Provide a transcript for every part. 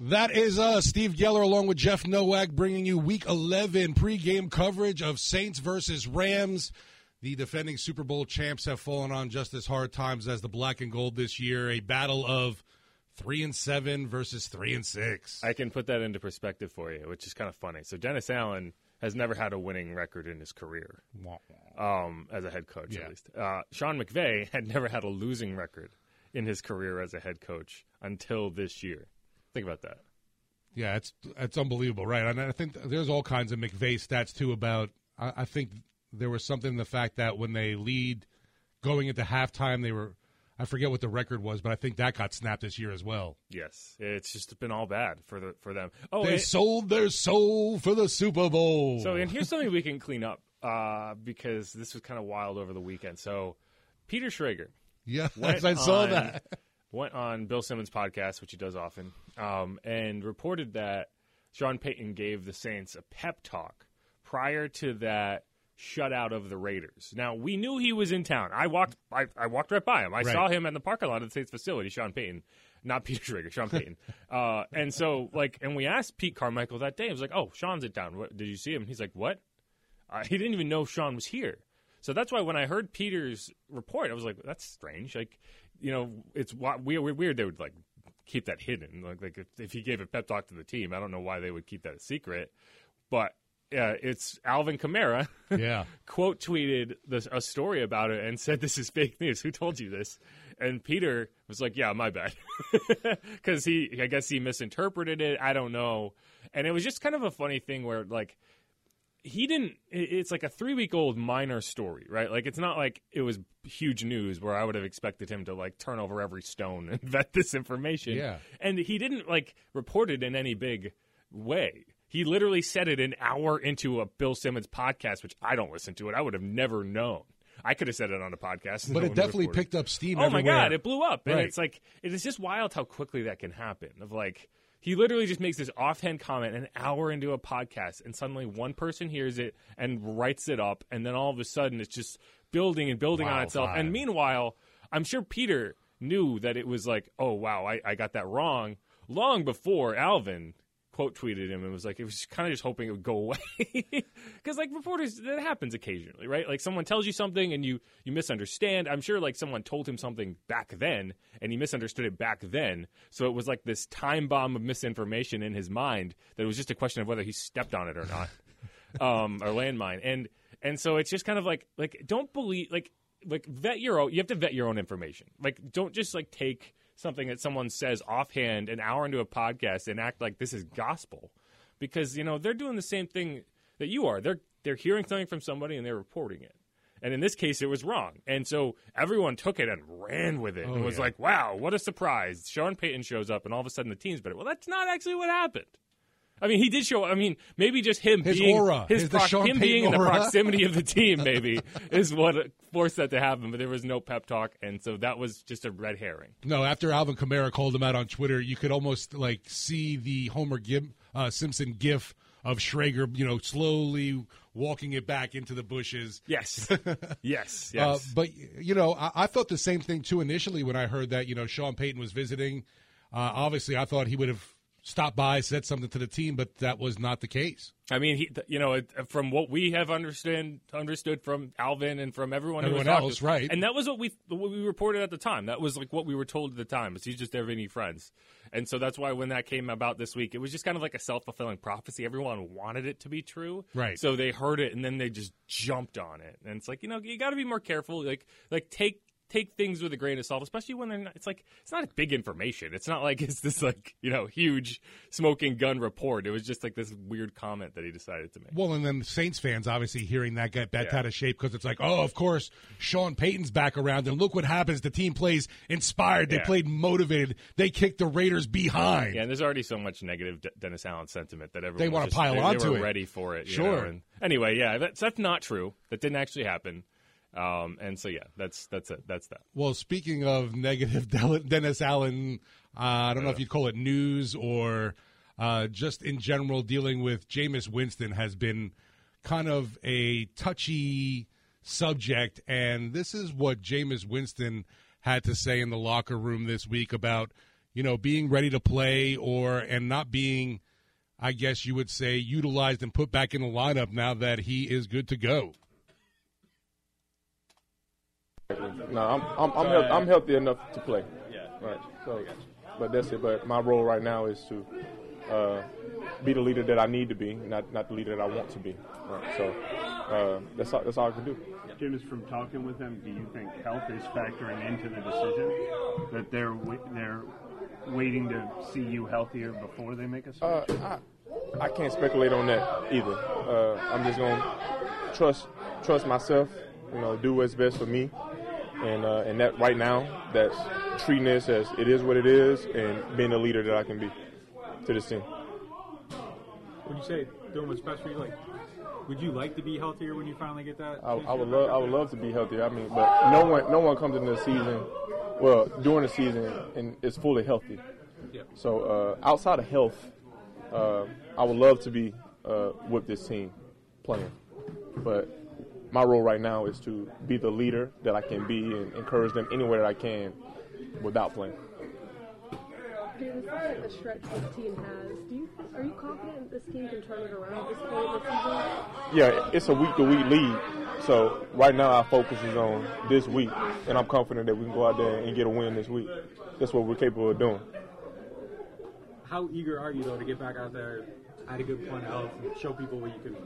That is uh, Steve Geller along with Jeff Nowak bringing you Week 11 pregame coverage of Saints versus Rams. The defending Super Bowl champs have fallen on just as hard times as the black and gold this year. A battle of three and seven versus three and six. I can put that into perspective for you, which is kind of funny. So Dennis Allen has never had a winning record in his career, um, as a head coach Yeah. at least. Uh, Sean McVay had never had a losing record in his career as a head coach until this year. Think about that. Yeah, it's it's unbelievable, right? And I think there's all kinds of McVay stats too about. I, I think there was something in the fact that when they lead going into halftime, they were. I forget what the record was, but I think that got snapped this year as well. Yes, it's just been all bad for the for them. Oh, they sold their soul for the Super Bowl. So, and here's something we can clean up uh, because this was kind of wild over the weekend. So, Peter Schrager yeah, I saw on- that. Went on Bill Simmons' podcast, which he does often, um, and reported that Sean Payton gave the Saints a pep talk prior to that shutout of the Raiders. Now we knew he was in town. I walked, I, I walked right by him. I Right. saw him in the parking lot of the Saints facility. Sean Payton, not Peter Schrager, Sean Payton. uh, and so, like, and we asked Pete Carmichael that day. I was like, "Oh, Sean's in town. What, did you see him?" He's like, "What?" Uh, he didn't even know Sean was here. So that's why when I heard Peter's report, I was like, "That's strange." Like, you know, it's weird. Weird they would like keep that hidden. Like, like if, if he gave a pep talk to the team, I don't know why they would keep that a secret. But uh, it's Alvin Kamara Yeah, quote tweeted this, a story about it and said, "This is fake news. Who told you this?" And Peter was like, "Yeah, my bad," because he, I guess, he misinterpreted it. I don't know. And it was just kind of a funny thing where, like, he didn't. It's like a three week old minor story, right? Like, it's not like it was huge news where I would have expected him to like turn over every stone and vet this information. Yeah. and he didn't like report it in any big way. He literally said it an hour into a Bill Simmons podcast, which I don't listen to it. I would have never known. I could have said it on a podcast, but no it definitely picked up steam. Oh my god, it blew up, and Right. it's like it is just wild how quickly that can happen. Of like he literally just makes this offhand comment an hour into a podcast, and suddenly one person hears it and writes it up, and then all of a sudden it's just building and building on itself. And meanwhile, I'm sure Peter knew that it was like, oh wow, I, I got that wrong long before Alvin quote tweeted him and was like, it was kind of just hoping it would go away. Because like reporters, that happens occasionally, right? Like someone tells you something and you you misunderstand. I'm sure like someone told him something back then and he misunderstood it back then. So it was like this time bomb of misinformation in his mind that it was just a question of whether he stepped on it or not, um, or landmine. And and so it's just kind of like like don't believe like like vet your own. You have to vet your own information. Like don't just like take something that someone says offhand an hour into a podcast and act like this is gospel because you know they're doing the same thing that you are. They're they're hearing something from somebody and they're reporting it. And in this case, it was wrong. And so everyone took it and ran with it and Oh, was yeah. like, wow, what a surprise. Sean Payton shows up and all of a sudden the team's better. Well, that's not actually what happened. I mean, he did show. I mean, maybe just him His being aura, his, his- the prox- Sean him being in the proximity of the team, maybe is what forced that to happen. But there was no pep talk, and so that was just a red herring. No, after Alvin Kamara called him out on Twitter, you could almost like see the Homer Gib, uh, Simpson gif of Schrager, you know, slowly walking it back into the bushes. Yes, yes, yes. Uh, but you know, I, I thought the same thing too initially when I heard that you know Sean Payton was visiting. Uh, obviously, I thought he would have stopped by, said something to the team, but that was not the case. I mean, he, you know, from what we have understand understood from Alvin and from everyone, who was Everyone else, to- right. And that was what we what we reported at the time. That was like what we were told at the time. Is he's just there any friends, and so that's why when that came about this week, it was just kind of like a self fulfilling prophecy. Everyone wanted it to be true, Right. So they heard it and then they just jumped on it, and it's like you know you got to be more careful. Like like take. Take things with a grain of salt, especially when they're not. It's like it's not big information. It's not like it's this like you know huge smoking gun report. It was just like this weird comment that he decided to make. Well, and then Saints fans obviously hearing that get bent Yeah. out of shape because it's like, oh, of course, Sean Payton's back around, and look what happens. The team plays inspired. They Yeah. played motivated. They kicked the Raiders behind. Yeah, and there's already so much negative D- Dennis Allen sentiment that everyone They wanna pile they, onto they were it. ready for it. you Sure. know, and anyway, yeah, that's that's not true. That didn't actually happen. Um, and so yeah, that's that's it. That's that. Well, speaking of negative Dennis Allen, uh, I don't know if you'd call it news or uh, just in general dealing with Jameis Winston has been kind of a touchy subject. And this is what Jameis Winston had to say in the locker room this week about, you know, being ready to play or and not being, I guess you would say, utilized and put back in the lineup now that he is good to go. No, I'm I'm I'm, health, I'm healthy enough to play. Yeah. Right. So, but that's it. But my role right now is to uh, be the leader that I need to be, not not the leader that I want to be. Right. So uh, that's all, that's all I can do. Jim, is from talking with them, do you think health is factoring into the decision that they're they're waiting to see you healthier before they make a switch? Uh, I, I can't speculate on that either. Uh, I'm just gonna trust trust myself. You know, do what's best for me, and uh, and that right now, that's treating this as it is what it is, and being the leader that I can be to this team. When you say doing what's best for you, like, would you like to be healthier when you finally get that? I, I would love I would love to be healthier. I mean, but no one no one comes into the season, well during the season and is fully healthy. Yeah. So uh, outside of health, uh, I would love to be uh, with this team playing, but my role right now is to be the leader that I can be and encourage them anywhere that I can without playing. Dude, this is like a stretch this team has. Do you are you confident this team can turn it around at this point in the season? Yeah, it's a week to week lead. So right now our focus is on this week, and I'm confident that we can go out there and get a win this week. That's what we're capable of doing. How eager are you though to get back out there at a good point of health and show people what you can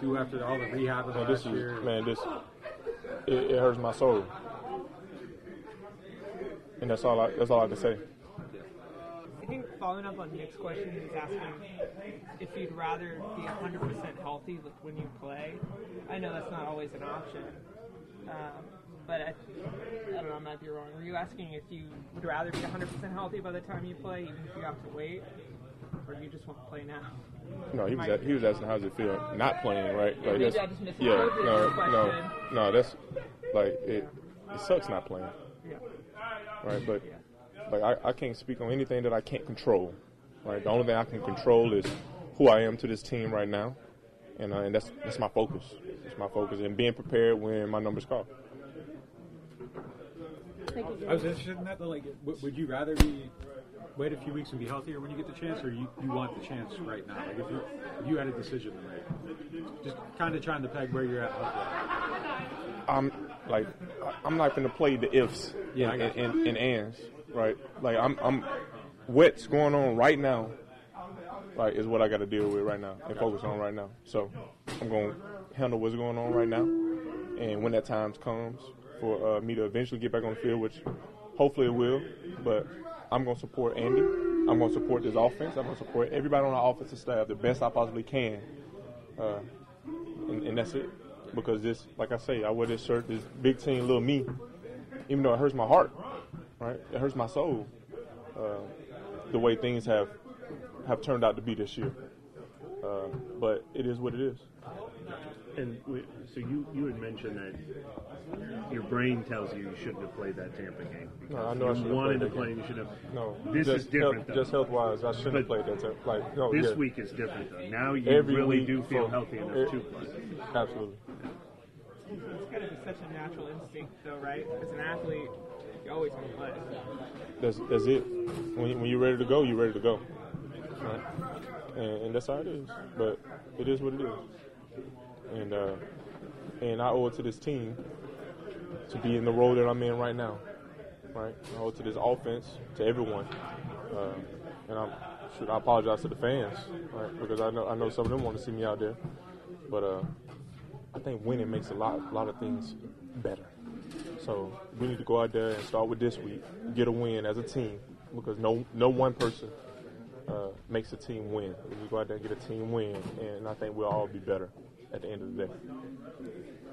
do after all the rehab of Man, last this is year? man, this it, it hurts my soul, and that's all I that's all I can say. I think following up on Nick's question, he's asking if you'd rather be 100% healthy like when you play. I know that's not always an option, um, but I, I don't know, I might be wrong. Were you asking if you would rather be 100% healthy by the time you play, even if you have to wait, or you just want to play now? No, he was at, he was asking how does it feel not playing, right? Maybe that's- yeah, no, no, no, that's like it. It sucks not playing, right? But like I, I can't speak on anything that I can't control, right? The only thing I can control is who I am to this team right now, and uh, and that's that's my focus. It's my focus, and being prepared when my number's called. I was Jim. interested in that. Though, like, would you rather be wait a few weeks and be healthier when you get the chance, or you, you want the chance right now? Like, if you if you had a decision to make, just kind of trying to peg where you're at. I'm like I'm not going to play the ifs Yeah, and, and, and ands, right? Like I'm I'm what's going on right now, like is what I got to deal with right now and focus on right now. So I'm going to handle what's going on right now, and when that time comes for uh, me to eventually get back on the field, which hopefully it will, but I'm going to support Andy. I'm going to support this offense. I'm going to support everybody on our offensive staff the best I possibly can. Uh, and, and that's it. Because this, like I say, I wear this shirt, this big team, little me. Even though it hurts my heart, right? It hurts my soul. Uh, the way things have have turned out to be this year. Uh, but it is what it is. And we, so you, you had mentioned that your brain tells you you shouldn't have played that Tampa game. Because No, I know I you shouldn't have wanted to play. game. You should have. No, This just is different. Health, just health wise, I shouldn't have played that. Time. Like no, This yeah. week is different though. Now you Every really week do feel from- healthy enough it- to play. Absolutely. It's got to be such a natural instinct, though, right? As an athlete, you always want to play. That's that's it. When, when you're ready to go, you're ready to go. right? And, and that's how it is. But it is what it is. And uh, and I owe it to this team to be in the role that I'm in right now, right? I owe it to this offense, to everyone, uh, and I'm. Shoot, I apologize to the fans, right? Because I know I know some of them want to see me out there, but uh, I think winning makes a lot, a lot of things better. So we need to go out there and start with this week, get a win as a team, because no, no one person uh, makes a team win. We go out there and get a team win, and I think we'll all be better at the end of the day.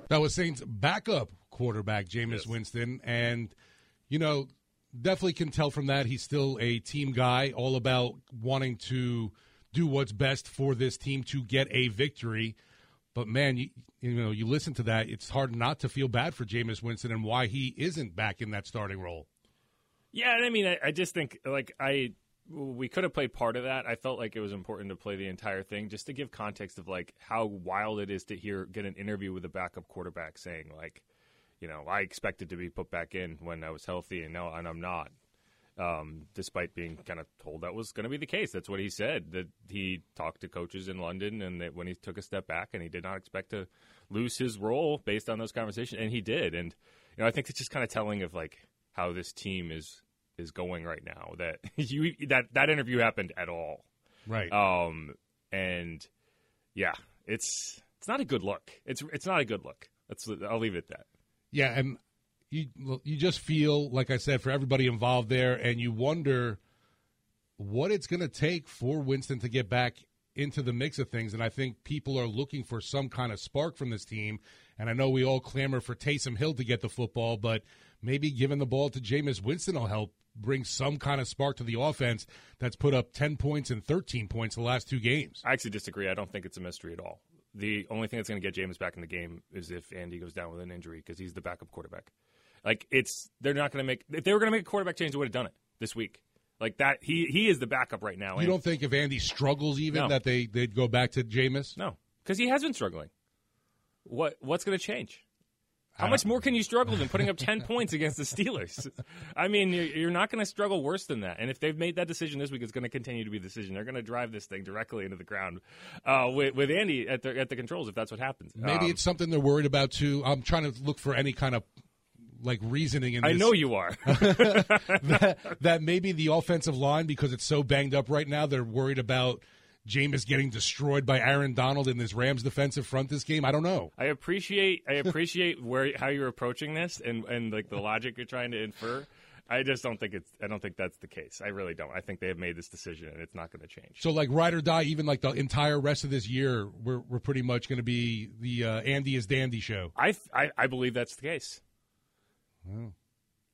That was Saints' backup quarterback, Jameis Winston. And, you know, definitely can tell from that he's still a team guy, all about wanting to do what's best for this team to get a victory. But man, you, you know, you listen to that, it's hard not to feel bad for Jameis Winston and why he isn't back in that starting role. Yeah, and I mean, I, I just think like I we could have played part of that. I felt like it was important to play the entire thing just to give context of like how wild it is to hear get an interview with a backup quarterback saying like, you know, I expected to be put back in when I was healthy and now and I'm not. Um, despite being kind of told that was going to be the case. That's what he said. That he talked to coaches in London, and that when he took a step back, and he did not expect to lose his role based on those conversations, and he did. And you know, I think it's just kind of telling of like how this team is is going right now. That you that that interview happened at all, Right. Um, and yeah, it's it's not a good look. It's it's not a good look. That's I'll leave it at that. Yeah, and you you just feel like I said for everybody involved there, and you wonder what it's going to take for Winston to get back into the mix of things. And I think people are looking for some kind of spark from this team. And I know we all clamor for Taysom Hill to get the football, but maybe giving the ball to Jameis Winston will help bring some kind of spark to the offense that's put up 10 points and 13 points the last two games. I actually disagree. I don't think it's a mystery at all. The only thing that's going to get James back in the game is if Andy goes down with an injury because he's the backup quarterback. Like it's they're not going to make if they were going to make a quarterback change, they would have done it this week. Like that, he he is the backup right now. You don't think if Andy struggles even No. that they they'd go back to Jameis? No, because he has been struggling. What what's going to change? How much more can you struggle than putting up ten points against the Steelers? I mean, you're, you're not going to struggle worse than that. And if they've made that decision this week, it's going to continue to be the decision. They're going to drive this thing directly into the ground uh, with, with Andy at the at the controls. If that's what happens, Maybe Um, it's something they're worried about too. I'm trying to look for any kind of like reasoning in I know you are. that, that maybe the offensive line, because it's so banged up right now, they're worried about Jameis getting destroyed by Aaron Donald in this Rams defensive front this game. I don't know. I appreciate I appreciate where how you're approaching this and and like the logic you're trying to infer. I just don't think it's I don't think that's the case. I really don't. I think they have made this decision and it's not going to change. So like ride or die, even like the entire rest of this year, we're we're pretty much going to be the uh, Andy is dandy show. I, I I believe that's the case.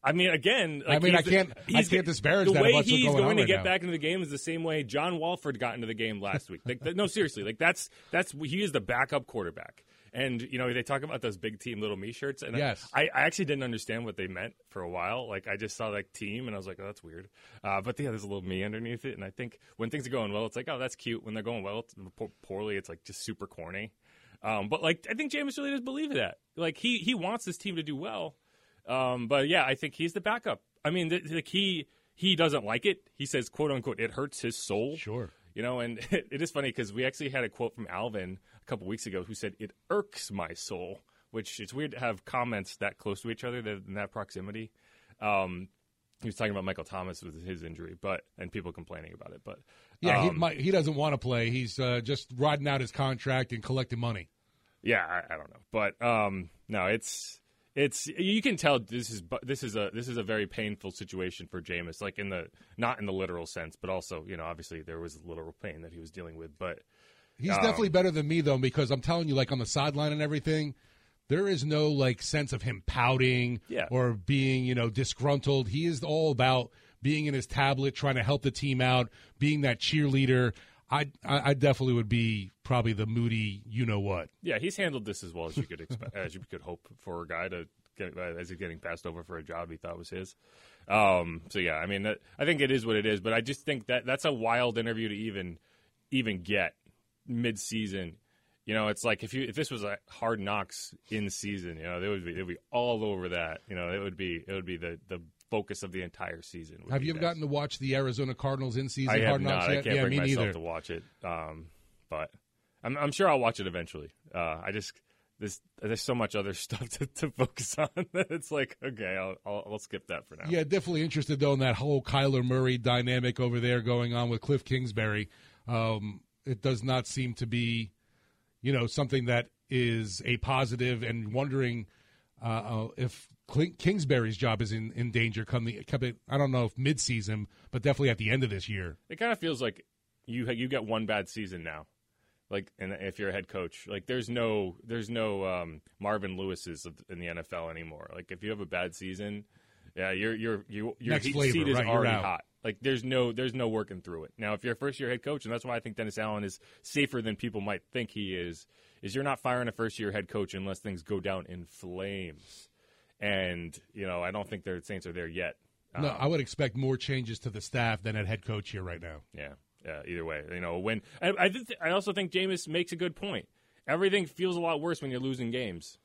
I mean, again, I mean, I can't- I can't disparage the that way he's going going to right get now. back into the game is the same way John Wolford got into the game last week. Like, no, seriously, like that's that's he is the backup quarterback. And you know they talk about those big team little me shirts, and Yes. I, I actually didn't understand what they meant for a while. Like I just saw like team, and I was like, oh, that's weird. Uh, but yeah, there's a little me underneath it, and I think when things are going well, it's like, oh, that's cute. When they're going well, it's, po- poorly, it's like just super corny. Um, but like I think Jameis really does believe that. Like he he wants this team to do well. Um, but yeah, I think he's the backup. I mean, th- like he he doesn't like it. He says, "quote unquote," it hurts his soul. Sure. You know, and it is funny because we actually had a quote from Alvin a couple weeks ago who said, "It irks my soul," which it's weird to have comments that close to each other that, in that proximity. Um, he was talking about Michael Thomas with his injury, but and people complaining about it. But Yeah, he, um, might, he doesn't want to play. He's uh, just riding out his contract and collecting money. Yeah, I, I don't know, but um, no, it's it's you can tell this is this is a this is a very painful situation for Jameis, like in the not in the literal sense, but also you know obviously there was literal pain that he was dealing with, but He's um, definitely better than me though, because I'm telling you, like on the sideline and everything, there is no like sense of him pouting Yeah. or being, you know, disgruntled. He is all about being in his tablet, trying to help the team out, being that cheerleader. I I, definitely would be probably the moody, you know what. Yeah, he's handled this as well as you could expect, as you could hope for a guy to get as he's getting passed over for a job he thought was his. Um, so yeah, I mean, that, I think it is what it is, but I just think that that's a wild interview to even even get mid season. You know, it's like if you if this was a hard knocks in season, you know, they would be they would be all over that. You know, it would be it would be the the focus of the entire season. Have you ever gotten to watch the Arizona Cardinals in season I have Hard not. I can't yeah, bring me myself neither. to watch it. Um, but I'm, I'm sure I'll watch it eventually. Uh, I just there's there's so much other stuff to, to focus on that it's like okay, I'll, I'll I'll skip that for now. Yeah, definitely interested though in that whole Kyler Murray dynamic over there going on with Cliff Kingsbury. Um, it does not seem to be, you know, something that is a positive, and wondering uh, uh, if Kingsbury's job is in, in danger. Come the, come I don't know if mid season, but definitely at the end of this year. It kind of feels like you you get one bad season now. Like, and if you're a head coach, like there's no there's no um, Marvin Lewis's in the NFL anymore. Like, if you have a bad season, yeah, your your your your Next heat flavor, seat is right, already hot. Like, there's no there's no working through it. Now, if you're a first year head coach, and that's why I think Dennis Allen is safer than people might think he is, is you're not firing a first year head coach unless things go down in flames. And you know, I don't think the Saints are there yet. No, Um, I would expect more changes to the staff than at head coach here right now. yeah, yeah. Either way, you know, when I I, th- I also think Jameis makes a good point. Everything feels a lot worse when you're losing games.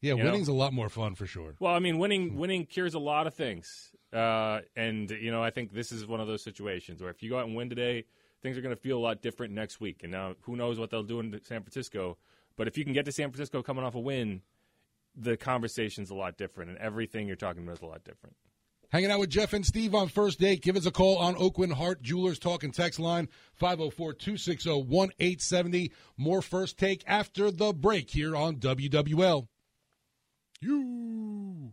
Yeah, You know? winning's a lot more fun for sure. Well, I mean, winning winning cures a lot of things, uh, and you know, I think this is one of those situations where if you go out and win today, things are going to feel a lot different next week. And now, who knows what they'll do in San Francisco? But if you can get to San Francisco coming off a win, the conversation's a lot different, and everything you're talking about is a lot different. Hanging out with Jeff and Steve on First Take. Give us a call on Aucoin Hart Jewelers Talk and Text line 504 260 1870. More first take after the break here on WWL. You.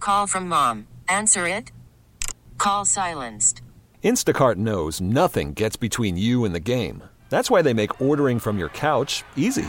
Call from mom. Answer it. Call silenced. Instacart knows nothing gets between you and the game. That's why they make ordering from your couch easy.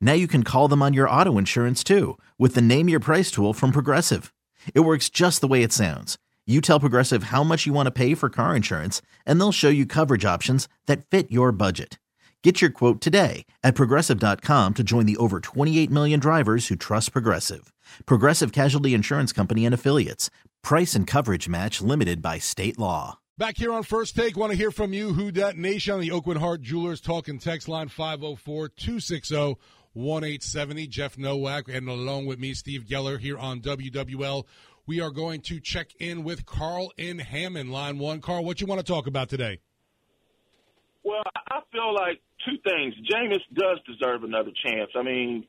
Now you can call them on your auto insurance too with the Name Your Price tool from Progressive. It works just the way it sounds. You tell Progressive how much you want to pay for car insurance, and they'll show you coverage options that fit your budget. Get your quote today at progressive.com to join the over 28 million drivers who trust Progressive. Progressive Casualty Insurance Company and Affiliates. Price and coverage match limited by state law. Back here on First Take, want to hear from you. Who Dat Nation on the Aucoin Hart Jewelers Talk Text line 504 260 1870. Jeff Nowak, and along with me, Steve Geller, here on WWL. We are going to check in with Carl in Hammond, line one. Carl, what you want to talk about today? Well, I feel like two things. Jameis does deserve another chance. I mean,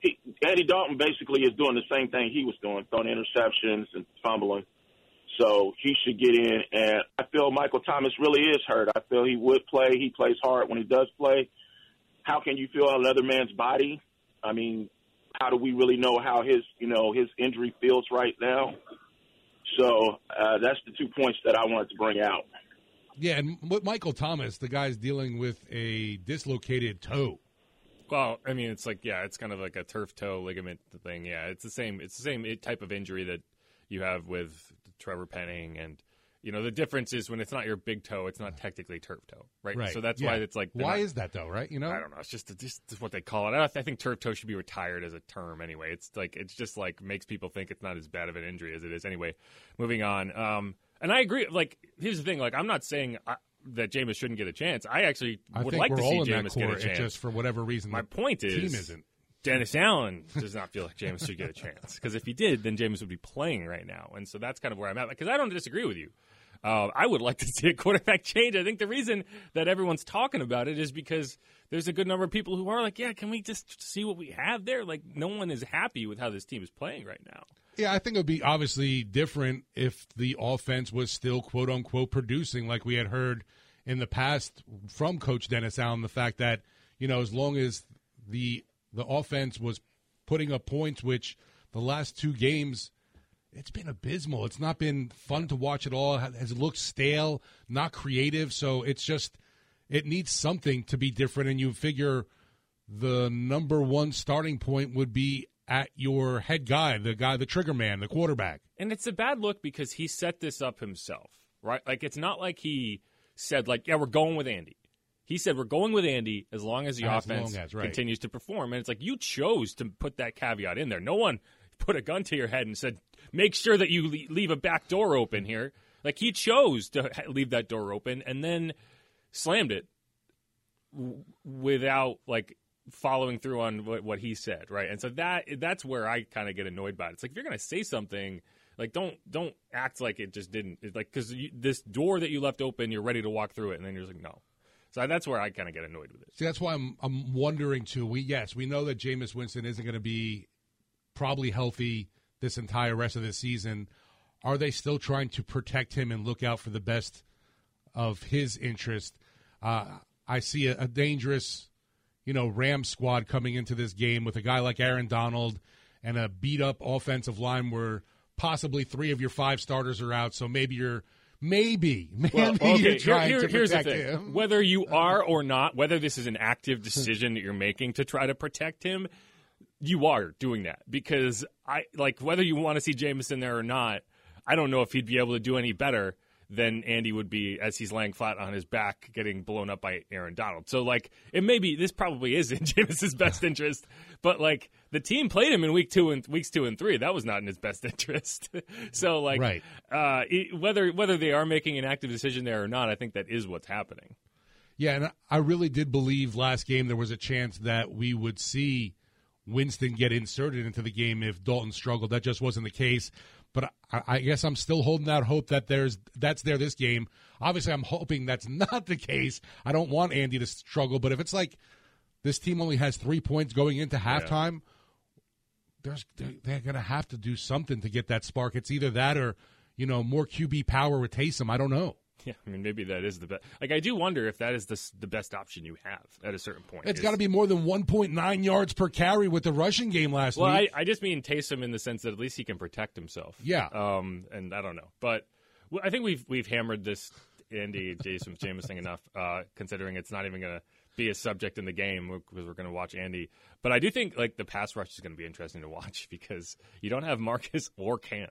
he, Andy Dalton basically is doing the same thing he was doing, throwing interceptions and fumbling. So he should get in. And I feel Michael Thomas really is hurt. I feel he would play. He plays hard when he does play. How can you feel another man's body? I mean, how do we really know how his, you know, his injury feels right now? So uh, that's the two points that I wanted to bring out. Yeah, and with Michael Thomas, the guy's dealing with a dislocated toe. Well, I mean, it's like yeah, it's kind of like a turf toe ligament thing. Yeah, it's the same. It's the same type of injury that you have with Trevor Penning, and You know, the difference is when it's not your big toe, it's not technically turf toe, right? Right. So that's Yeah. why it's like Why not- is that though? Right? You know. I don't know. It's just just what they call it. I, I think turf toe should be retired as a term anyway. It's like it's just like makes people think it's not as bad of an injury as it is anyway. Moving on. Um, and I agree. Like here's the thing. Like I'm not saying I, that Jameis shouldn't get a chance. I actually I would like to see Jameis get a chance. just for whatever reason, My point is, team isn't. Dennis Allen does not feel like Jameis should get a chance because if he did, then Jameis would be playing right now, and so that's kind of where I'm at. Because I don't disagree with you. Uh, I would like to see a quarterback change. I think the reason that everyone's talking about it is because there's a good number of people who are like, "Yeah, can we just see what we have there?" Like, no one is happy with how this team is playing right now. Yeah, I think it would be obviously different if the offense was still quote unquote producing, like we had heard in the past from Coach Dennis Allen. The fact that you know, as long as the the offense was putting up points, which the last two games, it's been abysmal. It's not been fun to watch at all. It has looked stale, not creative. So it's just it needs something to be different. And you figure the number one starting point would be at your head guy, the guy, the trigger man, the quarterback. And it's a bad look because he set this up himself, right? Like it's not like he said like, "Yeah, we're going with Andy." He said we're going with Andy as long as the As offense as, right. continues to perform. And it's like you chose to put that caveat in there. No one put a gun to your head and said, "Make sure that you leave a back door open here." Like he chose to leave that door open and then slammed it w- without like following through on what, what he said, right? And so that that's where I kind of get annoyed by it. It's like if you're going to say something, like don't don't act like it just didn't it's like because this door that you left open, you're ready to walk through it, and then you're like no. So that's where I kind of get annoyed with it. See, that's why I'm I'm wondering too. We yes, we know that Jameis Winston isn't going to be probably healthy this entire rest of the season. Are they still trying to protect him and look out for the best of his interest? Uh, I see a, a dangerous, you know, Ram squad coming into this game with a guy like Aaron Donald and a beat up offensive line where possibly three of your five starters are out. So maybe you're maybe maybe Well, you're okay, here- trying here- to here's the protect thing. him. Whether you are or not, whether this is an active decision that you're making to try to protect him, you are doing that because I like whether you want to see Jameson there or not. I don't know if he'd be able to do any better than Andy would be as he's laying flat on his back, getting blown up by Aaron Donald. So like it may be this probably is in Jameis's best interest, but like the team played him in week two and weeks two and three. That was not in his best interest. so like Right. uh, it- whether whether they are making an active decision there or not, I think that is what's happening. Yeah, and I really did believe last game there was a chance that we would see Winston get inserted into the game if Dalton struggled. That just wasn't the case. But I, I guess I'm still holding out hope that there's that's there this game. Obviously, I'm hoping that's not the case. I don't want Andy to struggle. But if it's like this team only has three points going into halftime, there's they're, they're going to have to do something to get that spark. It's either that or you know more QB power with Taysom. I don't know. Yeah, I mean maybe that is the best. Like I do wonder if that is the the best option you have at a certain point. It's got to be more than 1.9 yards per carry with the rushing game last year. Well, I. I just mean Taysom in the sense that at least he can protect himself. Yeah. Um, and I don't know, but well, I think we've we've hammered this Andy Jason Jameis thing enough, uh, considering it's not even going to be a subject in the game because we're going to watch Andy. But I do think like the pass rush is going to be interesting to watch because you don't have Marcus or Cam.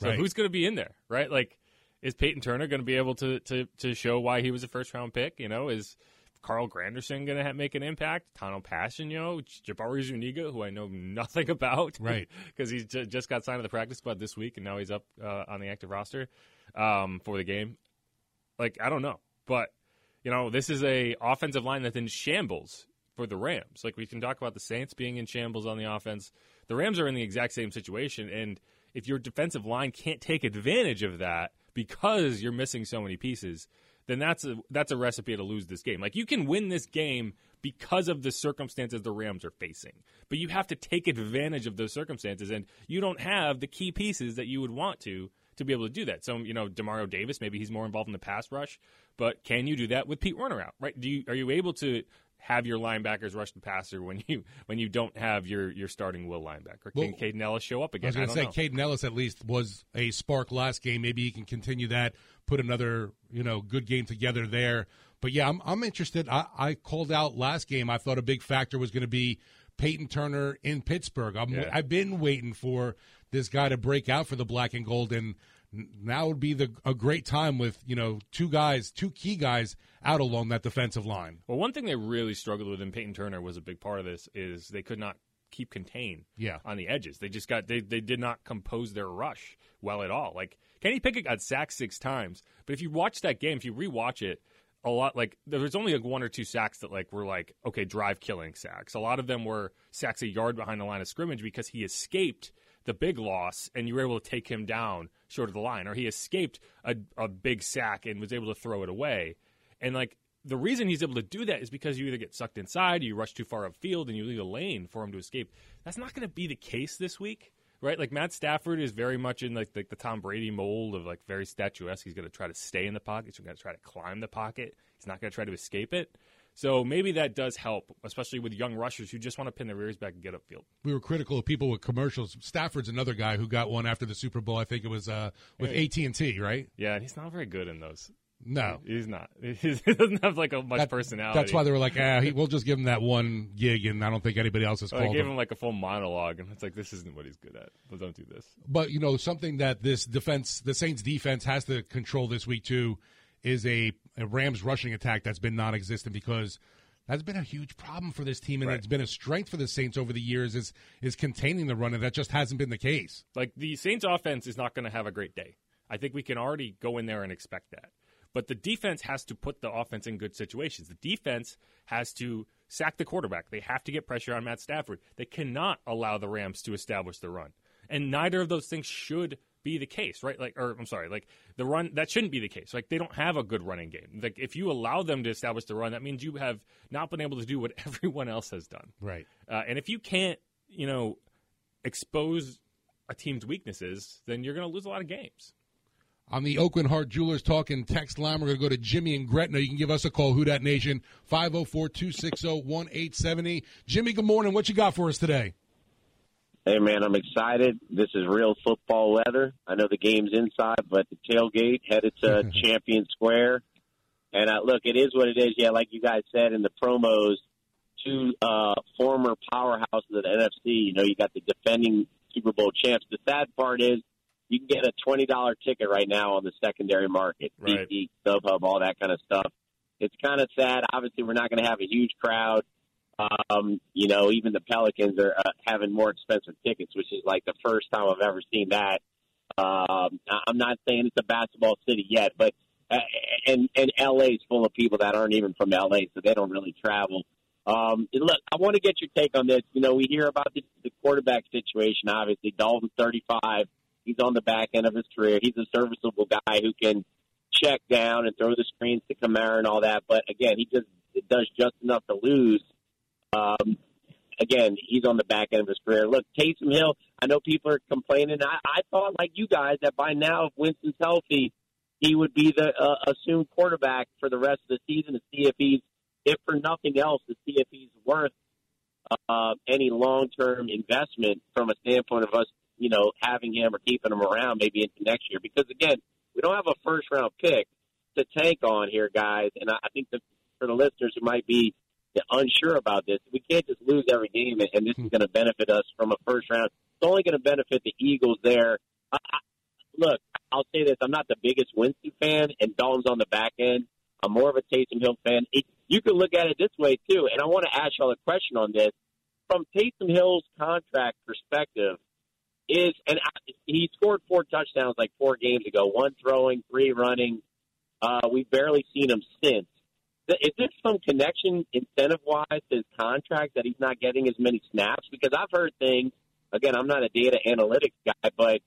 So Right. who's going to be in there, right? Like, is Payton Turner going to be able to to to show why he was a first round pick? You know, is Carl Granderson going to make an impact? Tanoh Kpassagnon, Jabari Zuniga, who I know nothing about, Right. Because he j- just got signed to the practice squad this week, and now he's up uh, on the active roster um, for the game. Like, I don't know, but you know, this is a offensive line that's in shambles for the Rams. Like, we can talk about the Saints being in shambles on the offense. The Rams are in the exact same situation, and if your defensive line can't take advantage of that because you're missing so many pieces, then that's a that's a recipe to lose this game. Like you can win this game because of the circumstances the Rams are facing, but you have to take advantage of those circumstances, and you don't have the key pieces that you would want to to be able to do that. So you know, Demario Davis, maybe he's more involved in the pass rush, but can you do that with Pete Werner out? Right? Do you are you able to have your linebackers rush the passer when you when you don't have your your starting will linebacker? Can Well, Kaden Elliss show up again? I was going I to say. Kaden Elliss at least was a spark last game. Maybe he can continue that, put another you know good game together there. But yeah, I'm I'm interested. I, I called out last game. I thought a big factor was going to be Payton Turner in Pittsburgh. I'm, Yeah. I've been waiting for this guy to break out for the black and gold, and Now would be the a great time with you know two guys, two key guys out along that defensive line. Well, one thing they really struggled with, and Payton Turner was a big part of this, is they could not keep contain Yeah. on the edges. They just got they they did not compose their rush well at all. Like Kenny Pickett got sacked six times, but if you watch that game, if you rewatch it, a lot like there was only like one or two sacks that like were like okay drive killing sacks. A lot of them were sacks a yard behind the line of scrimmage because he escaped the big loss and you were able to take him down short of the line, or he escaped a, a big sack and was able to throw it away. And like the reason he's able to do that is because you either get sucked inside, you rush too far upfield, and you leave a lane for him to escape. That's not going to be the case this week, right? Like Matt Stafford is very much in like, like the Tom Brady mold of like very statuesque. He's going to try to stay in the pocket. He's going to try to climb the pocket. He's not going to try to escape it. So maybe that does help, especially with young rushers who just want to pin their ears back and get upfield. We were critical of people with commercials. Stafford's another guy who got one after the Super Bowl. I think it was uh, with AT and T, right? Yeah, and he's not very good in those. No. he's not. He doesn't have like a much That- personality. That's why they were like, ah, he, we'll just give him that one gig, and I don't think anybody else has So I called gave him. him like a full monologue, and it's like this isn't what he's good at. But don't do this. But you know, something that this defense, the Saints defense, has to control this week too, is a, a Rams rushing attack that's been non-existent because that's been a huge problem for this team, and Right. it's been a strength for the Saints over the years is is containing the run, and that just hasn't been the case. Like the Saints offense is not going to have a great day. I think we can already go in there and expect that. But the defense has to put the offense in good situations. The defense has to sack the quarterback. They have to get pressure on Matt Stafford. They cannot allow the Rams to establish the run. And neither of those things should be the case, right? Like or I'm sorry, like the run that shouldn't be the case. Like they don't have a good running game. Like if you allow them to establish the run, that means you have not been able to do what everyone else has done. Right. Uh, and if you can't, you know, expose a team's weaknesses, then you're going to lose a lot of games. On the Aucoin Hart Jewelers Talk and Text line, we're going to go to Jimmy and Gretna. You can give us a call, Who Dat Nation, 504-260-1870. Jimmy, good morning. What you got for us today? Hey man, I'm excited. This is real football weather. I know the game's inside, but the tailgate headed to Champion Square. And uh, look, it is what it is. Yeah, like you guys said in the promos, two uh, former powerhouses of the NFC. You know, you got the defending Super Bowl champs. The sad part is you can get a twenty dollar ticket right now on the secondary market, Right. SeatGeek, StubHub, all that kind of stuff. It's kind of sad. Obviously, we're not going to have a huge crowd. Um, you know, even the Pelicans are uh, having more expensive tickets, which is like the first time I've ever seen that. Um, I'm not saying it's a basketball city yet, but uh, and and LA is full of people that aren't even from LA, so they don't really travel. Um, look, I want to get your take on this. You know, we hear about the, the quarterback situation. Obviously, Dalton's 35. He's on the back end of his career. He's a serviceable guy who can check down and throw the screens to Kamara and all that. But again, he just does just enough to lose. Um, again, he's on the back end of his career. Look, Taysom Hill. I know people are complaining. I, I thought, like you guys, that by now, if Winston's healthy, he would be the uh, assumed quarterback for the rest of the season to see if he's, if for nothing else, to see if he's worth uh, any long-term investment from a standpoint of us, you know, having him or keeping him around maybe into next year. Because again, we don't have a first-round pick to tank on here, guys. And I, I think that for the listeners who might be unsure about this, we can't just lose every game, and, this is going to benefit us from a first round. It's only going to benefit the Eagles there. I, I, look, I'll say this: I'm not the biggest Winston fan, and Dalton's on the back end. I'm more of a Taysom Hill fan. It, you can look at it this way too, and I want to ask y'all a question on this from Taysom Hill's contract perspective. Is and I, he scored four touchdowns like four games ago, one throwing, three running. Uh, we've barely seen him since. Is there some connection incentive wise to his contract that he's not getting as many snaps? Because I've heard things. Again, I'm not a data analytics guy, but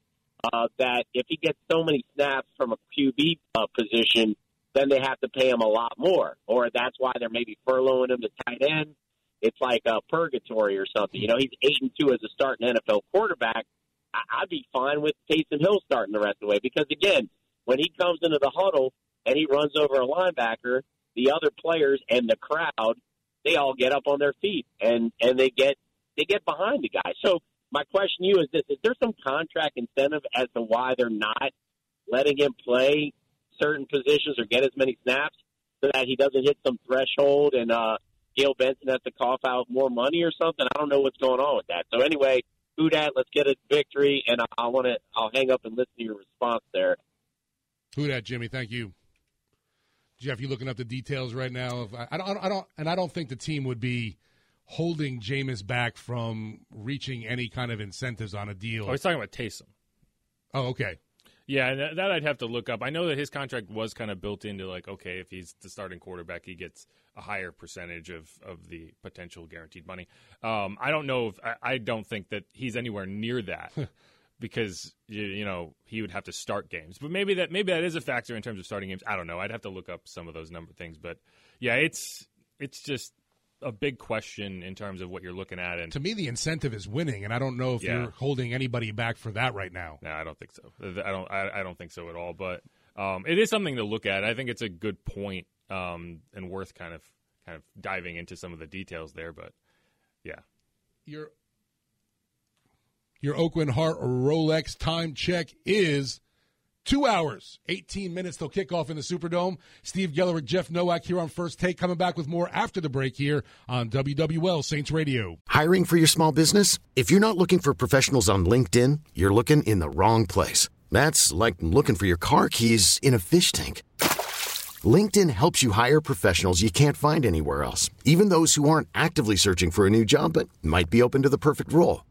uh, that if he gets so many snaps from a QB uh, position, then they have to pay him a lot more, or that's why they're maybe furloughing him to tight end. It's like a purgatory or something. You know, he's eight and two as a starting NFL quarterback. I- I'd be fine with Taysom Hill starting the rest of the way because again, when he comes into the huddle and he runs over a linebacker, the other players and the crowd, they all get up on their feet and and they get they get behind the guy. So my question to you is this: Is there some contract incentive as to why they're not letting him play certain positions or get as many snaps so that he doesn't hit some threshold and uh, Gayle Benson has to cough out more money or something? I don't know what's going on with that. So anyway, who dat, let's get a victory, and I, I want to. I'll hang up and listen to your response there. Who that, Jimmy? Thank you. Jeff, you looking up the details right now? Of I don't, I don't, and I don't think the team would be holding Jameis back from reaching any kind of incentives on a deal. Oh, he's talking about Taysom. Oh, okay. Yeah, that, that I'd have to look up. I know that his contract was kind of built into like, okay, if he's the starting quarterback, he gets a higher percentage of, of the potential guaranteed money. Um, I don't know if I, I don't think that he's anywhere near that because you, you know he would have to start games. But maybe that maybe that is a factor in terms of starting games. I don't know. I'd have to look up some of those number things. But yeah, it's it's just a big question in terms of what you're looking at. And To me, the incentive is winning, and I don't know if Yeah. you're holding anybody back for that right now. No, I don't think so. I don't. I, I don't think so at all. But um, it is something to look at. I think it's a good point um, and worth kind of kind of diving into some of the details there. But yeah, Your your Aucoin Hart Rolex time check is two hours, 18 minutes till kickoff in the Superdome. Steve Geller with Jeff Nowak here on First Take, coming back with more after the break here on WWL Saints Radio. Hiring for your small business? If you're not looking for professionals on LinkedIn, you're looking in the wrong place. That's like looking for your car keys in a fish tank. LinkedIn helps you hire professionals you can't find anywhere else, even those who aren't actively searching for a new job but might be open to the perfect role.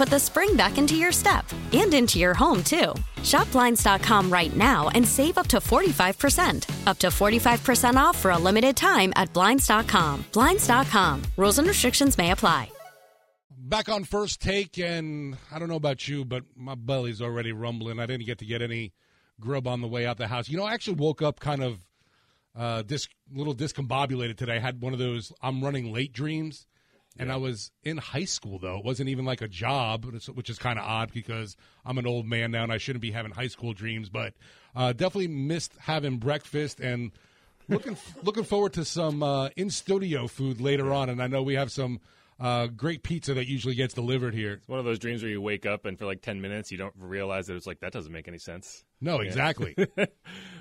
put the spring back into your step and into your home, too. Shop Blinds.com right now and save up to 45%. Up to 45% off for a limited time at Blinds.com. Blinds.com. Rules and restrictions may apply. Back on first take, and I don't know about you, but my belly's already rumbling. I didn't get to get any grub on the way out the house. You know, I actually woke up kind of uh, dis- little discombobulated today. I had one of those I'm running late dreams, and I was in high school though. It wasn't even like a job, which is kind of odd because I'm an old man now and I shouldn't be having high school dreams. But uh, definitely missed having breakfast and looking looking forward to some uh, in studio food later on. And I know we have some. Uh, great pizza that usually gets delivered here. it's one of those dreams where you wake up and for like ten minutes you don't realize that it's like that doesn't make any sense. No, Yeah. exactly. but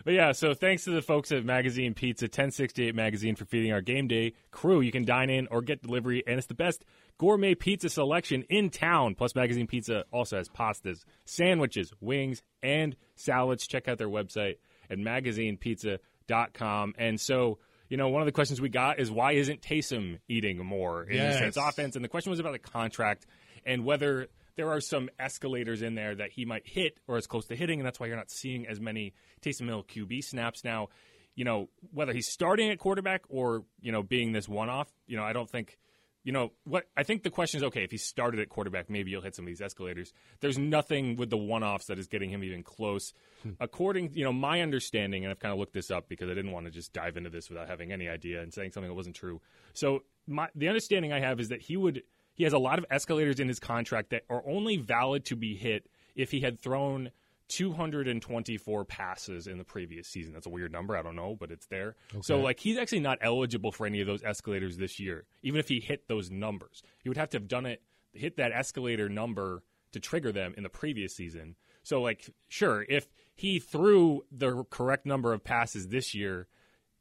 yeah, so thanks to the folks at Magazine Pizza, 1068 Magazine, for feeding our game day crew. You can dine in or get delivery, and it's the best gourmet pizza selection in town. Plus, Magazine Pizza also has pastas, sandwiches, wings, and salads. Check out their website at magazinepizza.com. And so, you know, one of the questions we got is why isn't Taysom eating more in Yes. Saints offense? And the question was about the contract and whether there are some escalators in there that he might hit or is close to hitting, and that's why you're not seeing as many Taysom Hill QB snaps now. You know, whether he's starting at quarterback or you know being this one-off, you know, I don't think. You know what? I think the question is okay. If he started at quarterback, maybe you'll hit some of these escalators. There's nothing with the one-offs that is getting him even close. Hmm. According, you know, my understanding, and I've kind of looked this up because I didn't want to just dive into this without having any idea and saying something that wasn't true. So, my the understanding I have is that he would he has a lot of escalators in his contract that are only valid to be hit if he had thrown 224 passes in the previous season. That's a weird number. I don't know, but it's there. So, like, he's actually not eligible for any of those escalators this year, even if he hit those numbers. He would have to have done it, hit that escalator number to trigger them in the previous season. So, like, sure, if he threw the correct number of passes this year,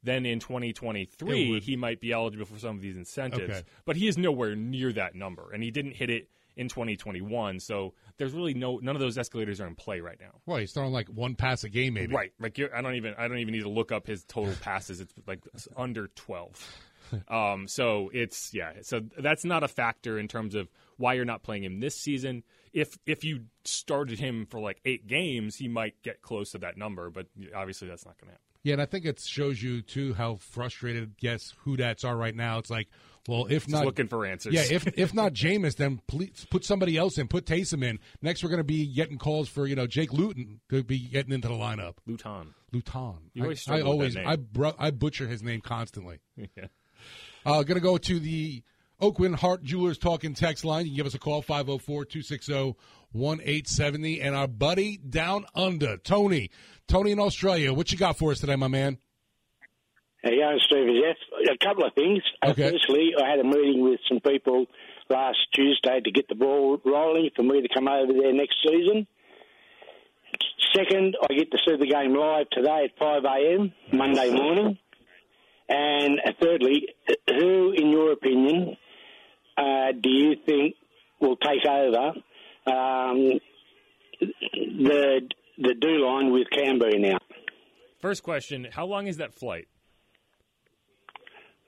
then in 2023 would- he might be eligible for some of these incentives. Okay. But he is nowhere near that number, and he didn't hit it in 2021. So there's really no none of those escalators are in play right now. Well, he's throwing like one pass a game, maybe. Right. Like you're, I don't even I don't even need to look up his total passes. It's like under 12. Um, so it's yeah. So that's not a factor in terms of why you're not playing him this season. If if you started him for like eight games, he might get close to that number. But obviously, that's not going to happen. Yeah, and I think it shows you too how frustrated guess who that's are right now. It's like, well, if Just not looking for answers. Yeah, if if not Jameis, then please put somebody else in. Put Taysom in. Next, we're going to be getting calls for you know Jake Luton to be getting into the lineup. Luton. Luton. You always I, I always I bru- I butcher his name constantly. yeah. Uh, going to go to the Aucoin Hart Jewelers talking text line. You can give us a call 504-260-1870 and our buddy down under, Tony. Tony in Australia. What you got for us today, my man? Hey, yeah, Stephen Jeff. A couple of things. Uh, Firstly, I had a meeting with some people last Tuesday to get the ball rolling for me to come over there next season. Second, I get to see the game live today at 5 a.m. Monday morning. And uh, thirdly, who, in your opinion, uh, do you think will take over um, the the do line with Canberra now? First question: How long is that flight?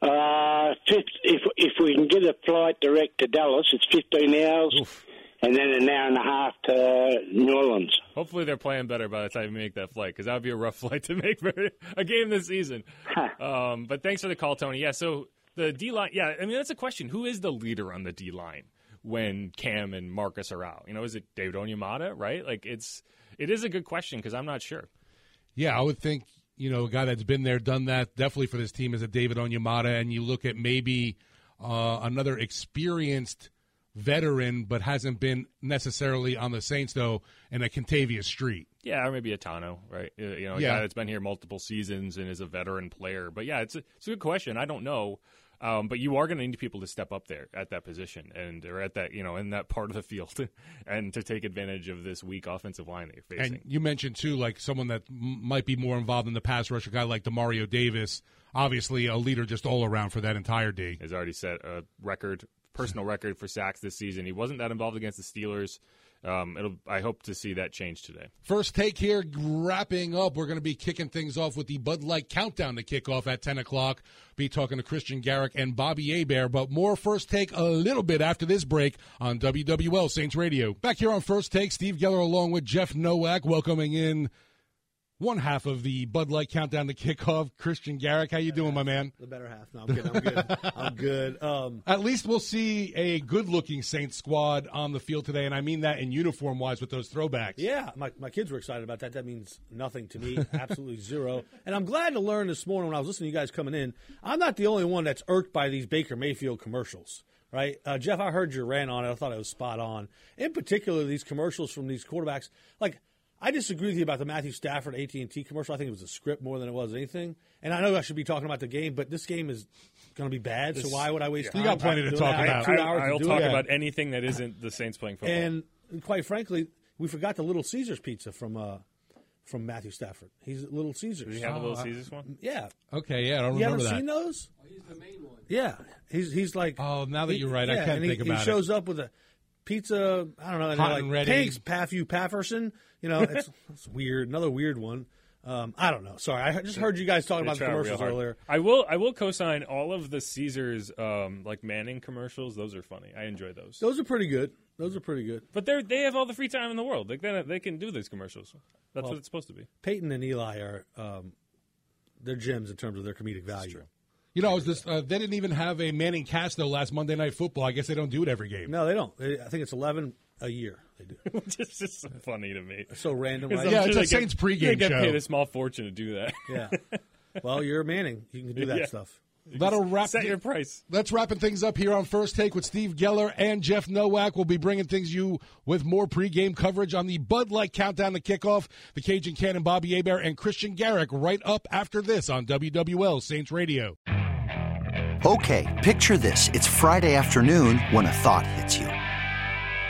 Uh, if if we can get a flight direct to Dallas, it's 15 hours, and then an hour and a half to New Orleans. Hopefully, they're playing better by the time you make that flight because that would be a rough flight to make for a game this season. um, but thanks for the call, Tony. Yeah, so the D line. Yeah, I mean that's a question. Who is the leader on the D line when Cam and Marcus are out? You know, is it David Onyemata? Right? Like it's it is a good question because I'm not sure. Yeah, I would think you know a guy that's been there, done that, definitely for this team is a David Onyemata, and you look at maybe uh, another experienced veteran, but hasn't been necessarily on the Saints though, and a Kentavius Street. Yeah, or maybe a Tanoh, right? Uh, You know, a Yeah. guy that's been here multiple seasons and is a veteran player. But yeah, it's a, it's a good question. I don't know. Um, but you are going to need people to step up there at that position and or at that you know in that part of the field and to take advantage of this weak offensive line that you're facing. And you mentioned too, like someone that m- might be more involved in the pass rush, a guy like Demario Davis, obviously a leader just all around for that entire day. Has already set a record, personal record for sacks this season. He wasn't that involved against the Steelers. Um, it'll. I hope to see that change today. First take here, wrapping up. We're going to be kicking things off with the Bud Light countdown to kick off at 10 o'clock. Be talking to Christian Garic and Bobby Hebert, but more first take a little bit after this break on WWL Saints Radio. Back here on first take, Steve Geller along with Jeff Nowak welcoming in one half of the Bud Light countdown to Kickoff. Christian Garic, how you doing, my man? The better half. No, I'm good. I'm good. I'm good. Um, At least we'll see a good-looking Saints squad on the field today, and I mean that in uniform-wise with those throwbacks. yeah, my, my kids were excited about that. That means nothing to me, absolutely zero. And I'm glad to learn this morning when I was listening to you guys coming in, I'm not the only one that's irked by these Baker Mayfield commercials. Right, uh, Jeff. I heard your rant on it. I thought it was spot on. In particular, these commercials from these quarterbacks. Like, I disagree with you about the Matthew Stafford AT and T commercial. I think it was a script more than it was anything. And I know I should be talking about the game, but this game is going to be bad. so why would I waste You time? got plenty to doing talk that? about. Two I, hours to I'll do talk it? about anything that isn't the Saints playing football. And quite frankly, we forgot the Little Caesars pizza from uh, from Matthew Stafford. He's Little Caesars. Does he have a Little Caesars one? Yeah. Okay, yeah, I don't you remember haven't that. seen those? he's the main one. Yeah, he's he's like. Oh, now that you're right, I can't and he, think about he it. He shows up with a pizza. I don't know. And Hot they're and like, ready. Thanks, Patthew Pafferson. You know, it's, it's weird. Another weird one. Um, I don't know. Sorry, I just heard you guys talking about the try commercials earlier. I will. I will co-sign all of the Caesars, um, like Manning commercials. Those are funny. I enjoy those. Those are pretty good. Those are pretty good. But they they have all the free time in the world. Like they they can do these commercials. That's Well, what it's supposed to be. Peyton and Eli are um, they're gems in terms of their comedic value. You know, I was just, uh, they didn't even have a Manning cast though last Monday Night Football. I guess they don't do it every game. No, they don't. They, I think it's eleven a year. They do. it's just so funny to me. So random, 'Cause Yeah, it's a they get- Saints pregame They get show. paid a small fortune to do that. Yeah. Well, you're Manning. You can do that Yeah. stuff. That'll wrap Set your price. That's wrapping things up here on First Take with Steve Geller and Jeff Nowak. We'll be bringing things you with more pregame coverage on the Bud Light countdown to kickoff. The Cajun Cannon, Bobby Hebert, and Christian Garic right up after this on WWL Saints Radio. Okay, picture this. It's Friday afternoon when a thought hits you.